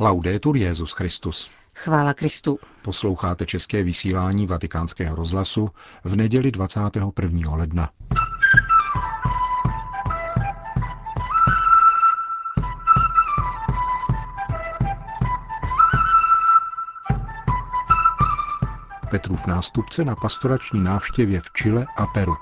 Laudetur Jezus Christus. Chvála Kristu. Posloucháte české vysílání Vatikánského rozhlasu v neděli 21. ledna. Petrův nástupce na pastorační návštěvě v Chile a Peru.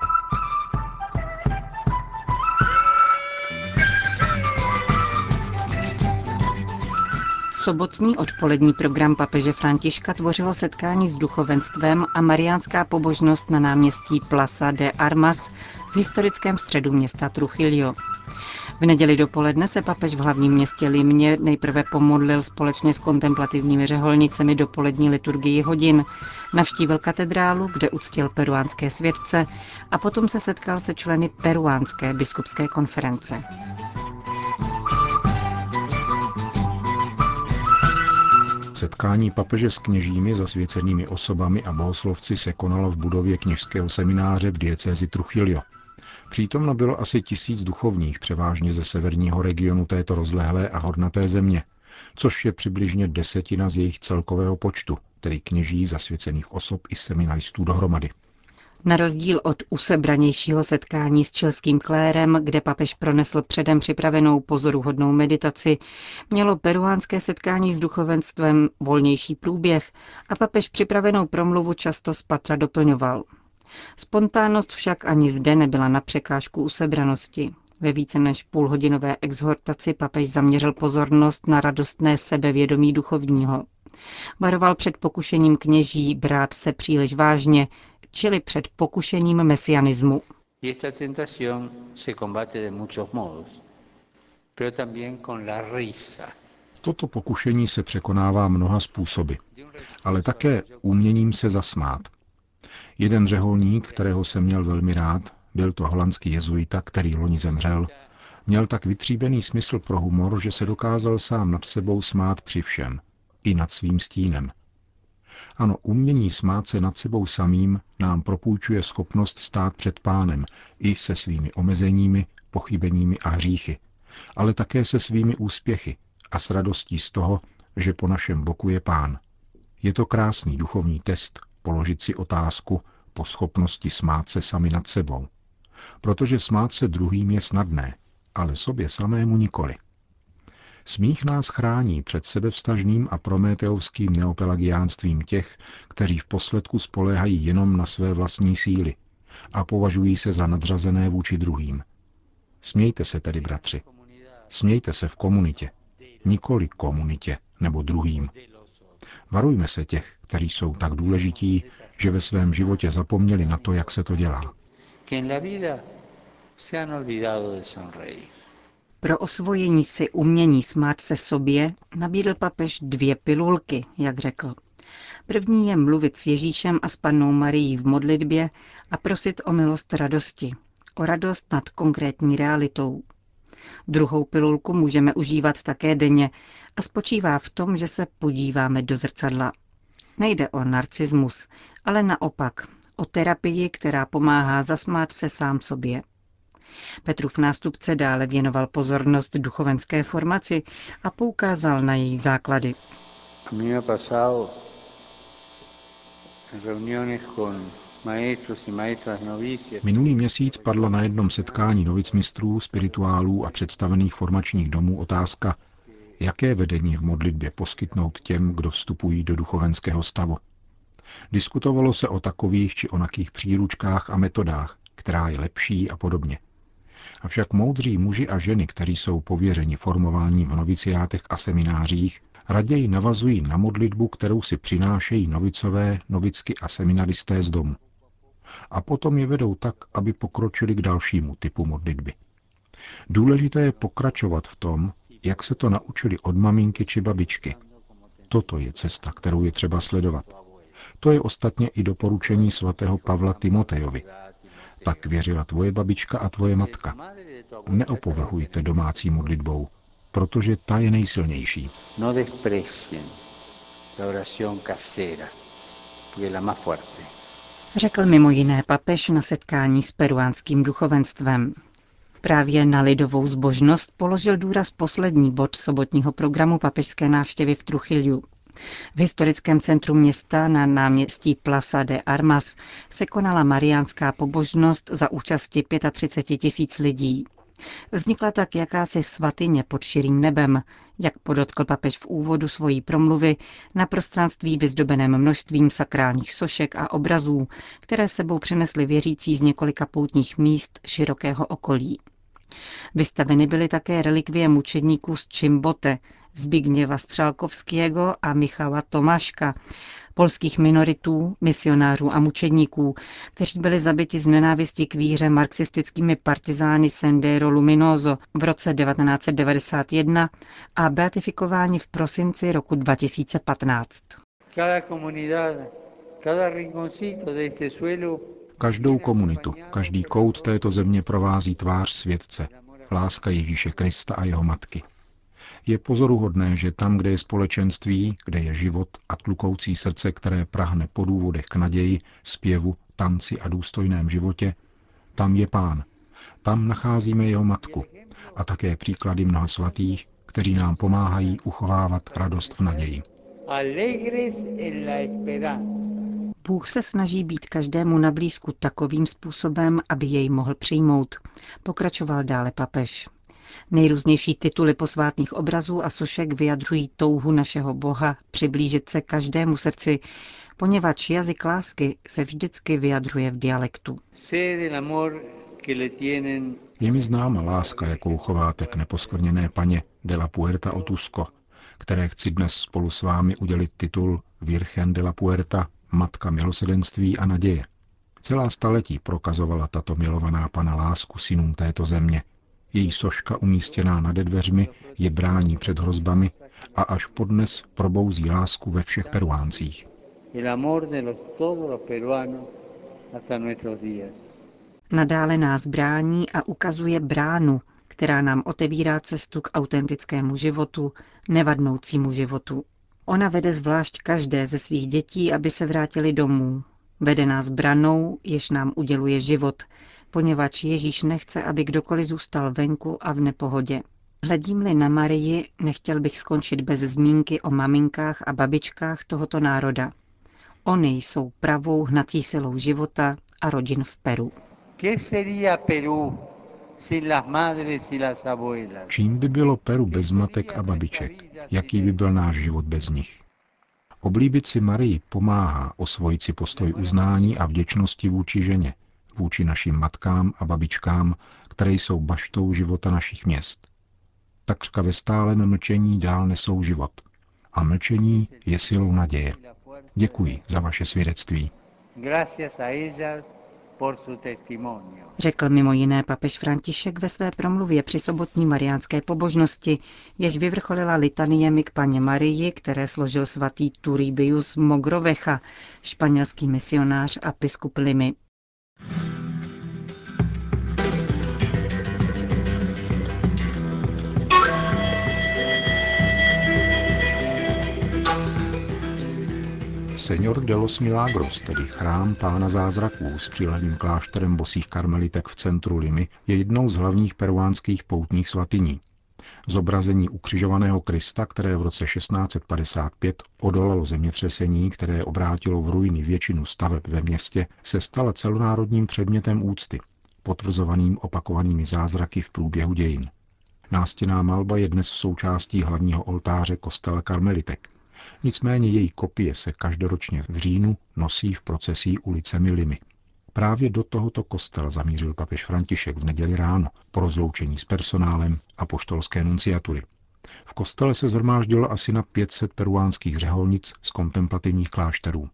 Sobotní odpolední program papeže Františka tvořilo setkání s duchovenstvem a mariánská pobožnost na náměstí Plaza de Armas v historickém středu města Trujillo. V neděli dopoledne se papež v hlavním městě Limně nejprve pomodlil společně s kontemplativními řeholnicemi dopolední liturgii hodin, navštívil katedrálu, kde uctil peruánské svědce a potom se setkal se členy peruánské biskupské konference. Setkání papeže s kněžími, zasvěcenými osobami a bohoslovci se konalo v budově kněžského semináře v diecézi Truchilio. Přítomno bylo asi tisíc duchovních, převážně ze severního regionu této rozlehlé a hodnaté země, což je přibližně desetina z jejich celkového počtu, tedy kněží, zasvěcených osob i seminaristů dohromady. Na rozdíl od usebranějšího setkání s čelským klérem, kde papež pronesl předem připravenou pozoruhodnou meditaci, mělo peruánské setkání s duchovenstvem volnější průběh a papež připravenou promluvu často z patra doplňoval. Spontánnost však ani zde nebyla na překážku usebranosti. Ve více než půlhodinové exhortaci papež zaměřil pozornost na radostné sebevědomí duchovního. Varoval před pokušením kněží brát se příliš vážně, čili před pokušením mesianismu. Toto pokušení se překonává mnoha způsoby, ale také uměním se zasmát. Jeden řeholník, kterého jsem měl velmi rád, byl to holandský jezuita, který loni zemřel, měl tak vytříbený smysl pro humor, že se dokázal sám nad sebou smát při všem, i nad svým stínem. Ano, umění smát se nad sebou samým nám propůjčuje schopnost stát před pánem i se svými omezeními, pochybeními a hříchy, ale také se svými úspěchy a s radostí z toho, že po našem boku je pán. Je to krásný duchovní test položit si otázku po schopnosti smát se sami nad sebou. Protože smát se druhým je snadné, ale sobě samému nikoli. Smích nás chrání před sebevstažným a prométeovským neopelagiánstvím těch, kteří v posledku spoléhají jenom na své vlastní síly a považují se za nadřazené vůči druhým. Smějte se tedy, bratři. Smějte se v komunitě, nikoli komunitě nebo druhým. Varujme se těch, kteří jsou tak důležití, že ve svém životě zapomněli na to, jak se to dělá. Pro osvojení si umění smát se sobě nabídl papež dvě pilulky, jak řekl. První je mluvit s Ježíšem a s pannou Marií v modlitbě a prosit o milost radosti, o radost nad konkrétní realitou. Druhou pilulku můžeme užívat také denně a spočívá v tom, že se podíváme do zrcadla. Nejde o narcismus, ale naopak o terapii, která pomáhá zasmát se sám sobě. Petrův nástupce dále věnoval pozornost duchovenské formaci a poukázal na její základy. Minulý měsíc padla na jednom setkání novicmistrů, spirituálů a představených formačních domů otázka, jaké vedení v modlitbě poskytnout těm, kdo vstupují do duchovenského stavu. Diskutovalo se o takových či onakých příručkách a metodách, která je lepší a podobně. Avšak moudří muži a ženy, kteří jsou pověřeni formováním v noviciátech a seminářích, raději navazují na modlitbu, kterou si přinášejí novicové, novicky a seminaristé z domu. A potom je vedou tak, aby pokročili k dalšímu typu modlitby. Důležité je pokračovat v tom, jak se to naučili od maminky či babičky. Toto je cesta, kterou je třeba sledovat. To je ostatně i doporučení svatého Pavla Timotejovi. Tak věřila tvoje babička a tvoje matka. Neopovrhujte domácí modlitbou, protože ta je nejsilnější. No Řekl mimo jiné papež na setkání s peruánským duchovenstvem. Právě na lidovou zbožnost položil důraz poslední bod sobotního programu papežské návštěvy v Truchiliu. V historickém centru města na náměstí Plaza de Armas se konala mariánská pobožnost za účasti 35 tisíc lidí. Vznikla tak jakási svatyně pod širým nebem, jak podotkl papež v úvodu svojí promluvy na prostranství vyzdobeném množstvím sakrálních sošek a obrazů, které sebou přinesli věřící z několika poutních míst širokého okolí. Vystaveny byly také relikvie mučedníků z Čimbote, Zbigněva Střálkovského a Michala Tomáška, polských minoritů, misionářů a mučedníků, kteří byli zabiti z nenávisti k víře marxistickými partizány Sendero Luminoso v roce 1991 a beatifikováni v prosinci roku 2015. Každou komunitu, každý kout této země provází tvář světce, láska Ježíše Krista a jeho matky. Je pozoruhodné, že tam, kde je společenství, kde je život a tlukoucí srdce, které prahne po důvodech k naději, zpěvu, tanci a důstojném životě, tam je pán. Tam nacházíme jeho matku a také příklady mnoha svatých, kteří nám pomáhají uchovávat radost v naději. Bůh se snaží být každému na blízku takovým způsobem, aby jej mohl přijmout, pokračoval dále papež. Nejrůznější tituly posvátných obrazů a sošek vyjadřují touhu našeho Boha přiblížit se každému srdci, poněvadž jazyk lásky se vždycky vyjadřuje v dialektu. Je mi známa láska, jakou chováte k neposkvrněné paně de la Puerta Otusko, které chci dnes spolu s vámi udělit titul Virgen de la Puerta, Matka milosedenství a naděje. Celá staletí prokazovala tato milovaná pana lásku synům této země – její soška umístěná nad dveřmi je brání před hrozbami a až podnes probouzí lásku ve všech peruáncích. Nadále nás brání a ukazuje bránu, která nám otevírá cestu k autentickému životu, nevadnoucímu životu. Ona vede zvlášť každé ze svých dětí, aby se vrátili domů. Vede nás branou, jež nám uděluje život, poněvadž Ježíš nechce, aby kdokoliv zůstal venku a v nepohodě. Hledím-li na Marii, nechtěl bych skončit bez zmínky o maminkách a babičkách tohoto národa. Oni jsou pravou hnací silou života a rodin v Peru. Čím by bylo Peru bez matek a babiček? Jaký by byl náš život bez nich? Oblíbit si Marii pomáhá osvojit si postoj uznání a vděčnosti vůči ženě, vůči našim matkám a babičkám, které jsou baštou života našich měst. Takřka ve stálem mlčení dál nesou život. A mlčení je silou naděje. Děkuji za vaše svědectví. Řekl mimo jiné papež František ve své promluvě při sobotní mariánské pobožnosti, jež vyvrcholila litaniemi k paně Marii, které složil svatý Turibius Mogrovecha, španělský misionář a biskup Limy. Señor de los Milagros, tedy chrám pána zázraků s přilehlým klášterem bosých karmelitek v centru Limy, je jednou z hlavních peruánských poutních svatyní. Zobrazení ukřižovaného Krista, které v roce 1655 odolalo zemětřesení, které obrátilo v ruiny většinu staveb ve městě, se stala celonárodním předmětem úcty, potvrzovaným opakovanými zázraky v průběhu dějin. Nástěná malba je dnes součástí hlavního oltáře kostela Karmelitek. Nicméně její kopie se každoročně v říjnu nosí v procesí ulicemi Limy. Právě do tohoto kostela zamířil papež František v neděli ráno po rozloučení s personálem a poštolské nunciatury. V kostele se zhromáždilo asi na 500 peruánských řeholnic z kontemplativních klášterů.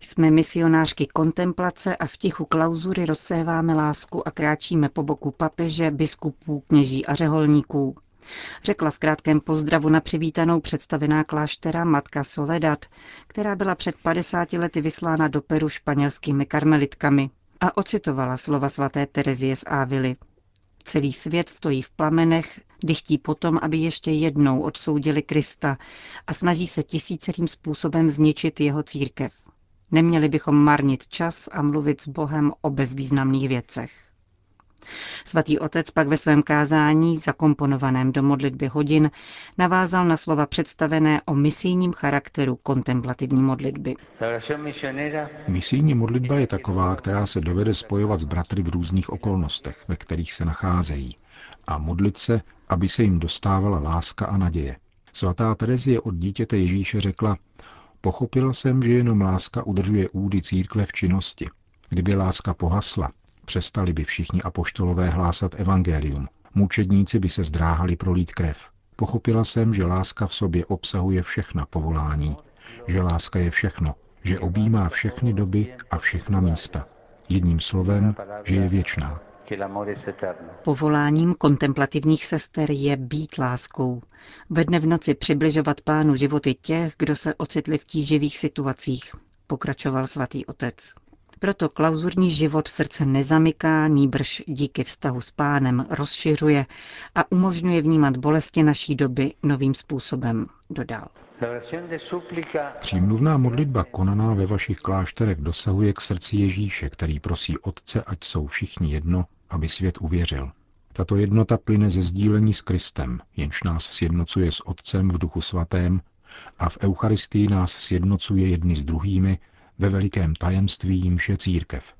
Jsme misionářky kontemplace a v tichu klauzury rozséváme lásku a kráčíme po boku papeže, biskupů, kněží a řeholníků. Řekla v krátkém pozdravu na přivítanou představená kláštera matka Soledad, která byla před 50 lety vyslána do Peru španělskými karmelitkami a ocitovala slova svaté Terezie z Ávily. Celý svět stojí v plamenech, dychtí potom, aby ještě jednou odsoudili Krista a snaží se tisícerým způsobem zničit jeho církev. Neměli bychom marnit čas a mluvit s Bohem o bezvýznamných věcech. Svatý otec pak ve svém kázání, zakomponovaném do modlitby hodin, navázal na slova představené o misijním charakteru kontemplativní modlitby. Misijní modlitba je taková, která se dovede spojovat s bratry v různých okolnostech, ve kterých se nacházejí, a modlit se, aby se jim dostávala láska a naděje. Svatá Terezie od dítěte Ježíše řekla, pochopila jsem, že jenom láska udržuje údy církve v činnosti. Kdyby láska pohasla, přestali by všichni apoštolové hlásat evangelium. Mučedníci by se zdráhali prolít krev. Pochopila jsem, že láska v sobě obsahuje všechna povolání, že láska je všechno, že objímá všechny doby a všechna místa. Jedním slovem, že je věčná. Povoláním kontemplativních sester je být láskou. Ve dne v noci přibližovat pánu životy těch, kdo se ocitli v tíživých situacích, pokračoval svatý otec. Proto klauzurní život srdce nezamyká, nýbrž díky vztahu s pánem rozšiřuje a umožňuje vnímat bolesti naší doby novým způsobem, dodal. Přímluvná modlitba konaná ve vašich klášterech dosahuje k srdci Ježíše, který prosí Otce, ať jsou všichni jedno, aby svět uvěřil. Tato jednota plyne ze sdílení s Kristem, jenž nás sjednocuje s Otcem v duchu svatém a v Eucharistii nás sjednocuje jedni s druhými ve velikém tajemství jimž je církev.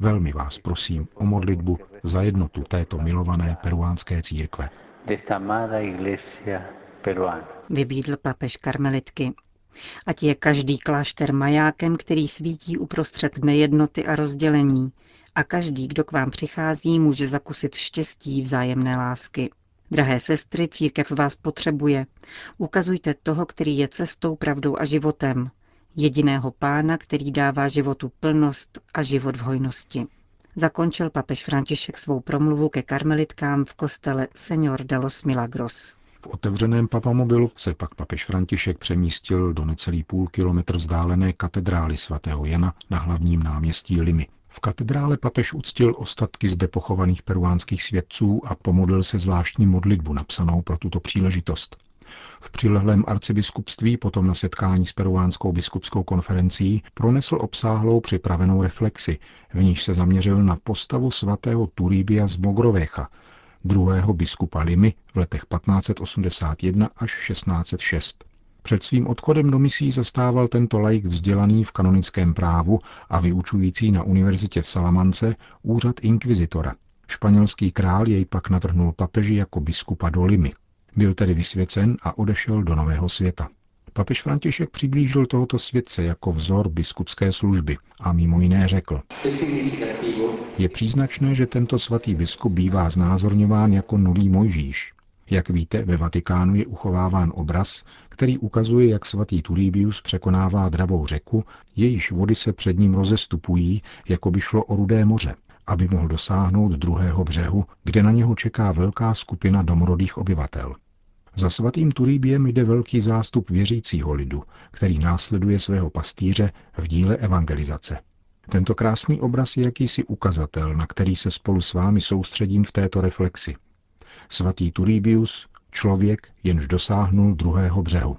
Velmi vás prosím o modlitbu za jednotu této milované peruánské církve. Vybídl papež karmelitky. Ať je každý klášter majákem, který svítí uprostřed nejednoty a rozdělení, a každý, kdo k vám přichází, může zakusit štěstí vzájemné lásky. Drahé sestry, církev vás potřebuje. Ukazujte toho, který je cestou, pravdou a životem, jediného pána, který dává životu plnost a život v hojnosti. Zakončil papež František svou promluvu ke karmelitkám v kostele Señor de los Milagros. V otevřeném papamobilu se pak papež František přemístil do necelý půl kilometr vzdálené katedrály svatého Jana na hlavním náměstí Limy. V katedrále papež uctil ostatky zde pochovaných peruánských svědců a pomodlil se zvláštní modlitbu napsanou pro tuto příležitost. V přilehlém arcibiskupství potom na setkání s peruánskou biskupskou konferencí pronesl obsáhlou připravenou reflexi, v níž se zaměřil na postavu svatého Turibia z Mogrovecha, druhého biskupa Limy v letech 1581 až 1606. Před svým odchodem do misí zastával tento laik vzdělaný v kanonickém právu a vyučující na univerzitě v Salamance úřad inkvizitora. Španělský král jej pak navrhnul papeži jako biskupa do Limy. Byl tedy vysvěcen a odešel do Nového světa. Papež František přiblížil tohoto světce jako vzor biskupské služby a mimo jiné řekl. Je příznačné, že tento svatý biskup bývá znázorňován jako nový Mojžíš. Jak víte, ve Vatikánu je uchováván obraz, který ukazuje, jak svatý Turíbius překonává dravou řeku, jejíž vody se před ním rozestupují, jako by šlo o rudé moře, aby mohl dosáhnout druhého břehu, kde na něho čeká velká skupina domorodých obyvatel. Za svatým Turíbiem jde velký zástup věřícího lidu, který následuje svého pastýře v díle evangelizace. Tento krásný obraz je jakýsi ukazatel, na který se spolu s vámi soustředím v této reflexi. Svatý Turíbius, člověk, jenž dosáhnul druhého břehu.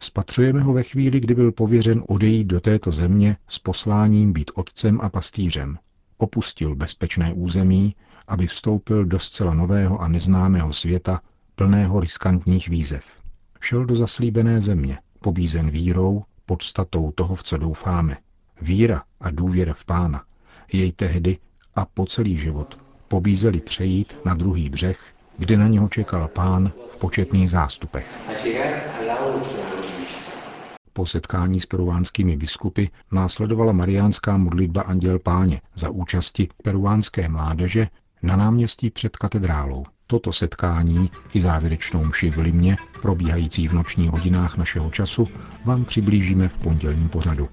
Spatřujeme ho ve chvíli, kdy byl pověřen odejít do této země s posláním být otcem a pastýřem. Opustil bezpečné území, aby vstoupil do zcela nového a neznámého světa, plného riskantních výzev. Šel do zaslíbené země, pobízen vírou, podstatou toho, v co doufáme. Víra a důvěra v pána jej tehdy a po celý život pobízeli přejít na druhý břeh, kde na něho čekal pán v početných zástupech. Po setkání s peruánskými biskupy následovala mariánská modlitba Anděl Páně za účasti peruánské mládeže na náměstí před katedrálou. Toto setkání i závěrečnou mši v Limě, probíhající v nočních hodinách našeho času, vám přiblížíme v pondělním pořadu.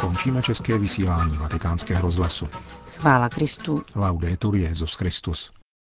Končíme české vysílání vatikánského rozhlasu. Chvála Kristu. Laudetur Jezus Christus.